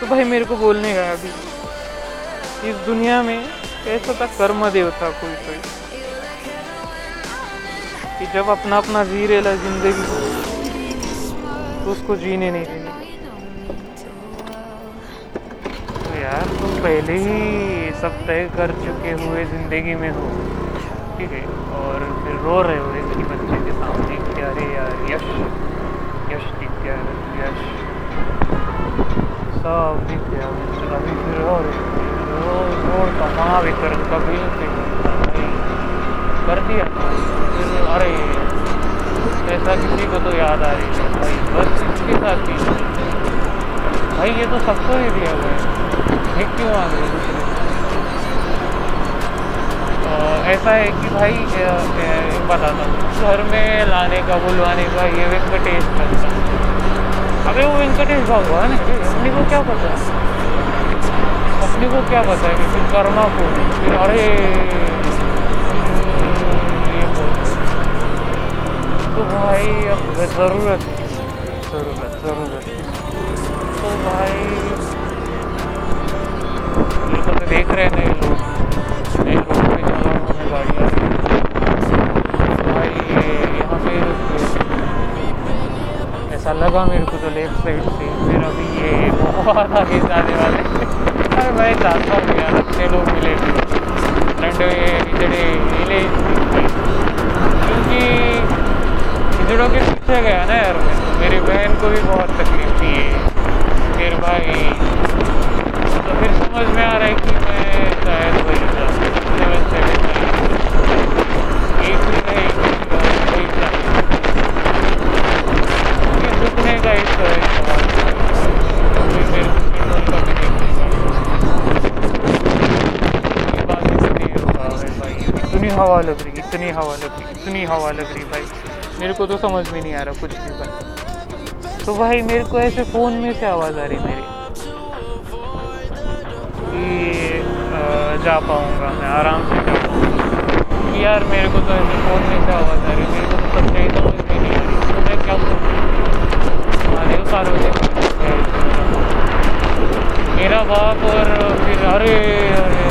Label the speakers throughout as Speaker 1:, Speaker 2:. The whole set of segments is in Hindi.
Speaker 1: तो भाई मेरे को बोलने का अभी। इस दुनिया में कैसा था कर्म देव था कोई कोई। कि जब अपना अपना जी रेला ज़िंदगी तो उसको जीने नहीं देने तो यार, तुम पहले ही सब तय कर चुके हुए ज़िंदगी में हो। ठीक है, और फिर रो रहे हो इसकी बच्चे के सामने कि अरे यार, यश यश दिख गया यश। सब दिख गया अभी फिर और रोज रोड का महावितरण का बिल से कर दिया फिर अरे ऐसा किसी को तो याद आ रही है भाई बस इसके साथ ही भाई ये तो सबको ही दिया हुआ है क्यों आ गए दूसरे ऐसा है कि भाई अ, अ, बताता हूँ घर में लाने का बुलवाने का ये वेंकटेश करता अबे वो वेंकटेश भगवान है अपने को क्या पता है अपने को क्या पता है कि फिर करना को फिर अरे ये तो भाई अब ज़रूरत ज़रूरत ज़रूरत तो भाई ये तो देख रहे हैं नए लोग नए लोग पे जा रहा हूँ मैं गाड़ी आ रही है। भाई ये यहाँ पे ऐसा लगा मेरे को तो लेफ़्ट साइड से। फिर अभी ये बहुत आगे जाने वाले अरे मैं चाहता हूँ यार अच्छे लोग मिले फ्रेंड इधड़े मिले। क्योंकि इधड़ों के पीछे गया ना यार मैं। तो मेरी बहन को भी बहुत तकलीफ़ थी फिर भाई तो फिर समझ में आ रहा है कि मैं इतनी हवा लग रही, इतनी हवा लग रही भाई। मेरे को तो समझ में नहीं आ रहा कुछ भी भाई। तो भाई मेरे को ऐसे फ़ोन में से आवाज़ आ रही मेरी। कि जा पाऊँगा मैं, आराम से जा पाऊँगा। यार मेरे को तो ऐसे फ़ोन में से आवाज़ आ रही मेरे को तो सच्चाई समझ में नहीं आ रही। तो मैं क्या महादेव सार्वजनिक मेरा बाप और फिर, अरे अरे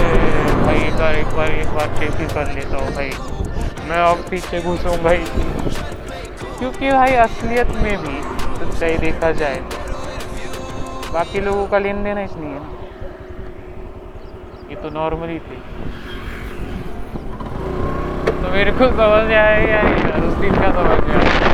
Speaker 1: भाई, एक बार एक बार एक बार चेक ही कर लेता हूँ भाई। मैं अब पीछे घुसूँ भाई। क्योंकि भाई असलियत में भी सच्चाई देखा जाए तो। बाकी लोगों का लेन देना इसलिए। है ये तो नॉर्मल ही थे। तो मेरे को समझ आया उस दिन का समझ आया।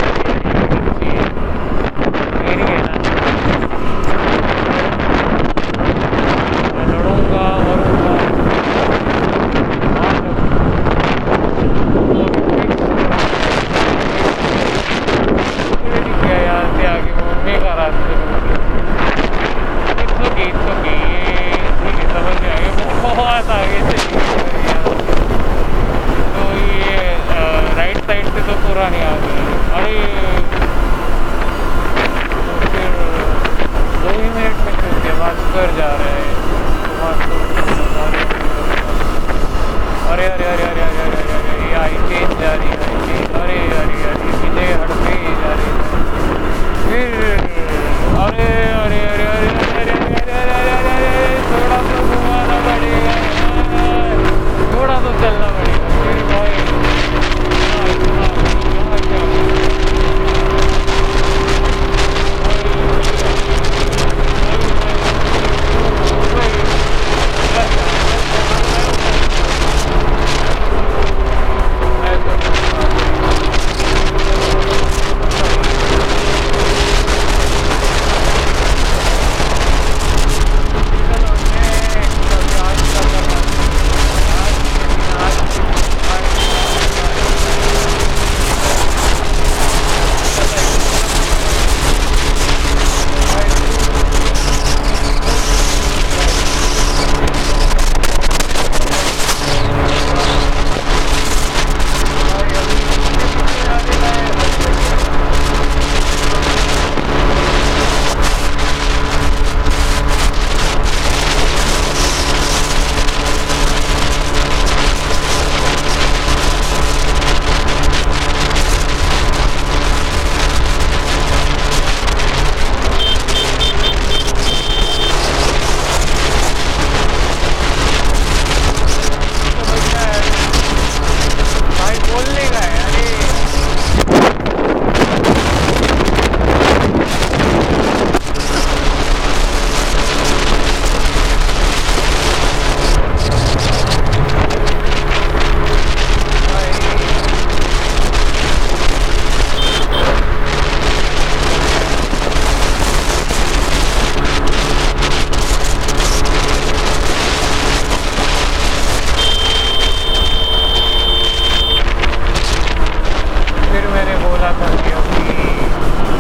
Speaker 1: पता था क्योंकि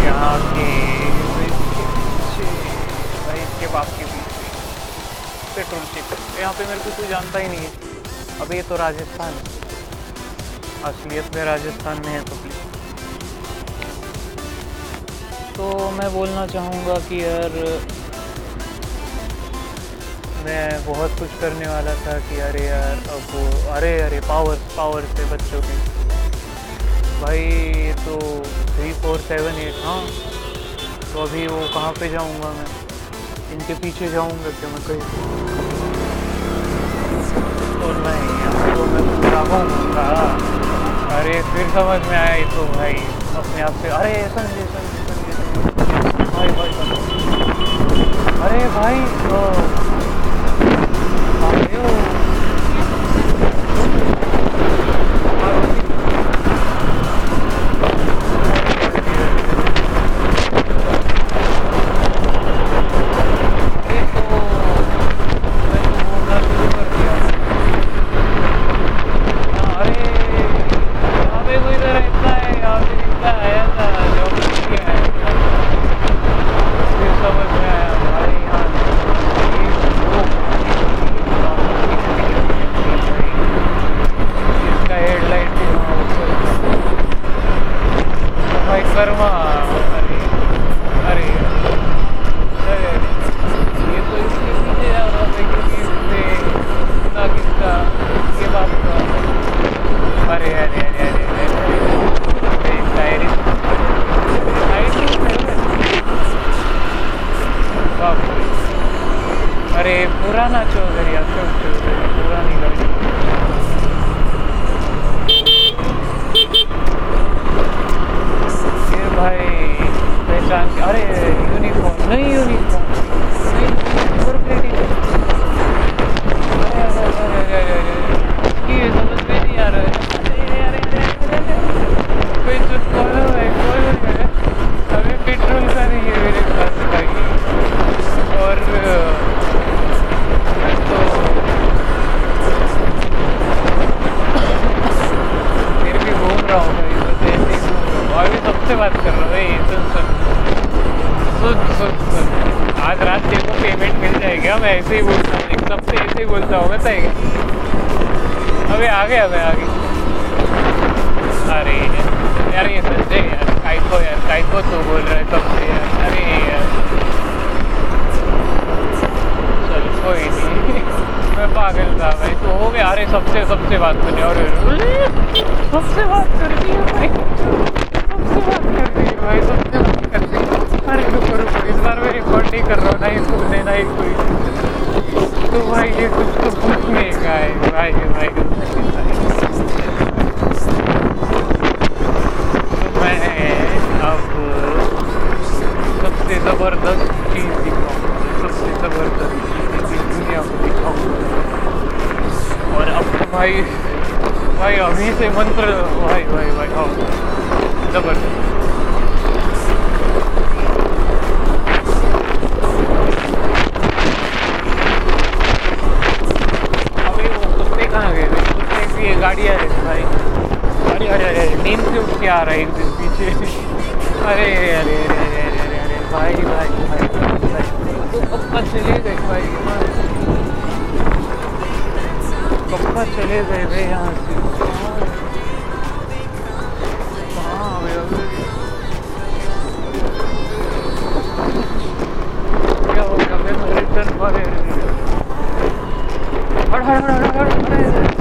Speaker 1: यहाँ के भाई इसके बाप के बीच पेट्रोल चिप यहाँ पे मेरे को कोई जानता ही नहीं है। अब ये तो राजस्थान है। असलियत में राजस्थान में है तो प्लीज़ तो मैं बोलना चाहूँगा कि यार, मैं बहुत कुछ करने वाला था कि अरे यार, अब अरे अरे पावर पावर से बच्चों की भाई, ये तो थ्री फोर सेवन एट हाँ। तो अभी वो कहाँ पे जाऊँगा मैं? इनके पीछे जाऊँगा क्या मैं कहीं? और नहीं तो मैं अरे, फिर समझ में आया तो भाई, अपने आप से। अरे संजय संजय संजय भाई भाई। अरे, भाई मैं ऐसे ही बोलता हूँ, एक सबसे ऐसे ही बोलता हूँ बताएगा अबे आ गया मैं आ गया। अरे यार ये संजय यार काय को यार काय को तू बोल रहा है सबसे यार। अरे यार। चल, कोई नहीं। मैं पागल था भाई तो हो गया। अरे सबसे सबसे बात करनी, और सबसे बात कर दी है भाई। सबसे बात कर दी है भाई सबसे बात कर दी अरे रुको रुको इस बार मैं रिकॉर्ड नहीं कर रहा ना ही सुनने ना ही कोई। तो भाई ये कुछ तो पूछने का है भाई भाई भाई। तो मैं अब सबसे ज़बरदस्त चीज़ दिखाऊँगा। सबसे ज़बरदस्त चीज़ दुनिया को दिखाऊँगा। और अब तो भाई भाई, अभी से मंत्र भाई भाई भाई हाँ ज़बरदस्त अबे वो कुत्ते कहाँ गए थे कुत्ते की ये गाड़ी आ रही थी भाई अरे अरे अरे अरे, नींद से उठ के आ रहा है एक दिन पीछे? अरे अरे अरे अरे अरे अरे भाई भाई भाई पप्पा चले गए भाई। पप्पा चले गए भाई, यहाँ से? क्या हो। पर हट हट हट हट हट।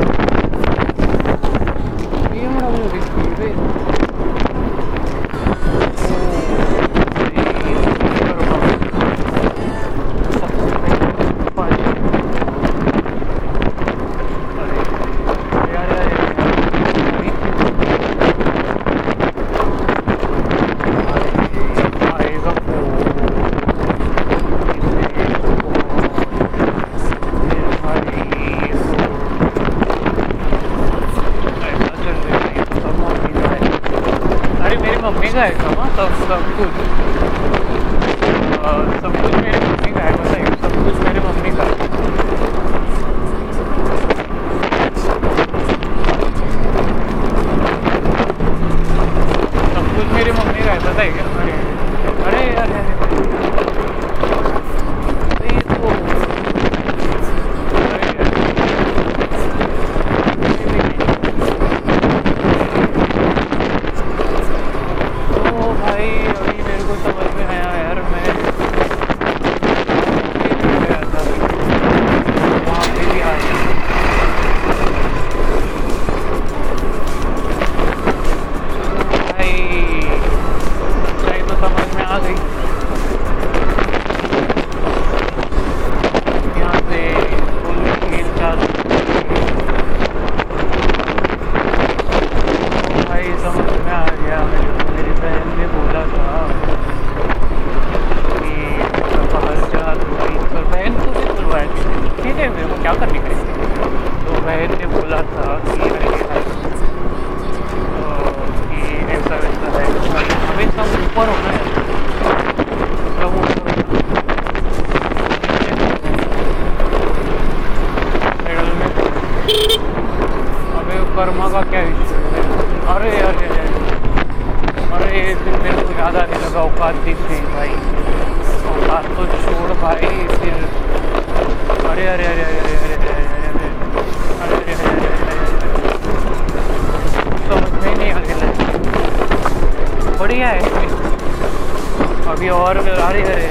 Speaker 1: अभी और अरे अरे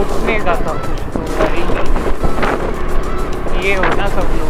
Speaker 1: उठने का सब कुछ तो ये होना सब लोग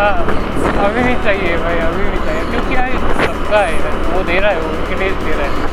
Speaker 1: अभी भी चाहिए भाई, अभी भी चाहिए। क्योंकि यार सबका है, वो दे रहा है, वो उनके लिए दे रहा है।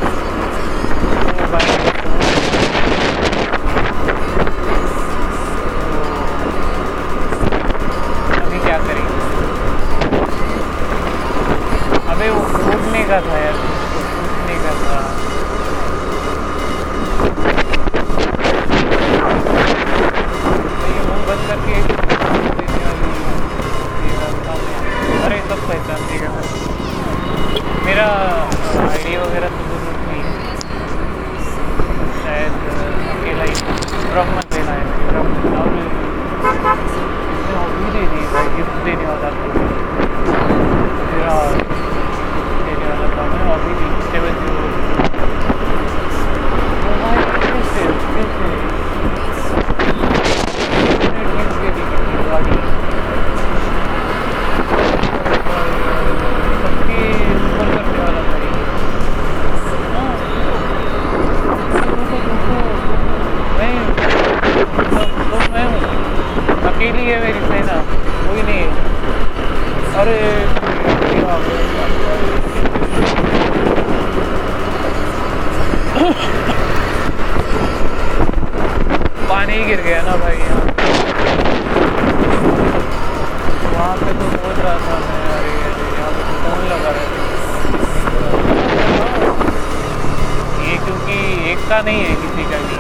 Speaker 1: क्योंकि एक का नहीं है किसी का भी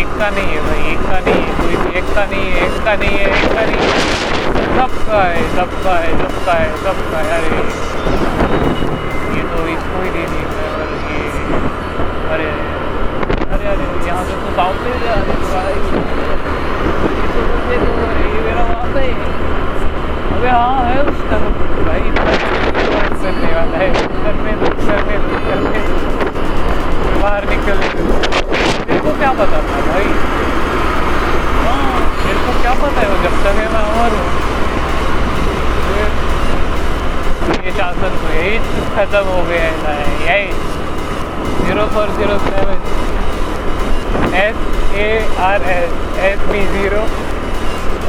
Speaker 1: एक का नहीं है भाई, एक का नहीं है, कोई भी एक का नहीं है, एक का नहीं है, एक का नहीं है। सबका है सबका है सबका है सबका है। अरे, ये तो इसको ही दे और ये अरे अरे अरे, यहाँ से तो साउथ ले जा अरे भाई। ये तो है अबे हाँ है उसका भाई करने वाला है, करने दो करने दो करने दो। बाहर निकल मेरे को क्या पता था भाई? हाँ मेरे को क्या पता है वो जब तक है, मैं अमर हूँ। ये शासन तो यही खत्म हो गया है यही। Zero four zero seven S A R S S B zero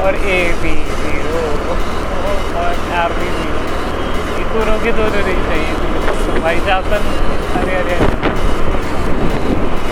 Speaker 1: और ए बी ज़ीरो और आर बी ज़ीरो ये दोनों के दोनों नहीं चाहिए। भाई, शासन अरे अरे।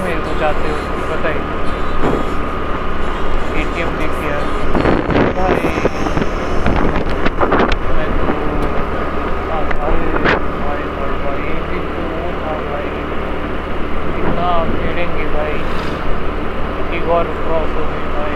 Speaker 1: मेरे को जाते पता ही ए टी एम भाई मैं तो भाई भाई भाई और क्रॉस हो गई भाई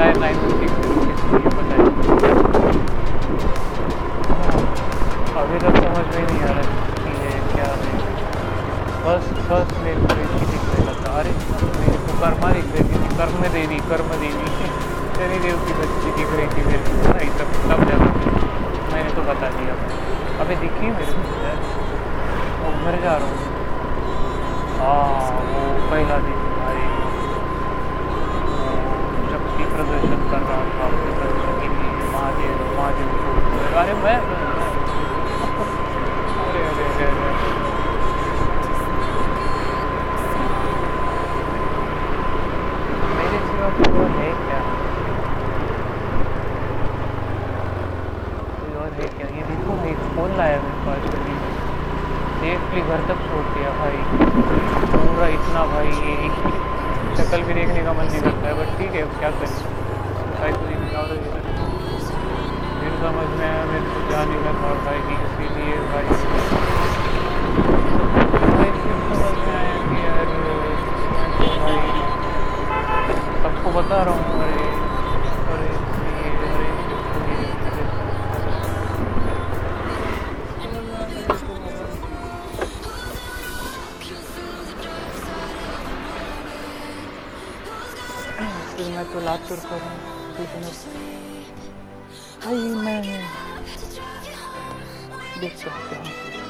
Speaker 1: desire 950 बाहर देख के ये देखो भाई फ़ोन लाया मेरे पास अभी सेफली घर तक छोड़ दिया भाई। पूरा इतना भाई, ये शक्ल भी देखने का मन नहीं करता है, बट ठीक है क्या करें? भाई कुछ निकालो फिर समझ में आया, मेरे को जाने का था भाई कि इसीलिए भाई। समझ में आया कि यार तो सबको बता रहा हूँ, अरे। Kalkulator business. Ay, man. Deep breath.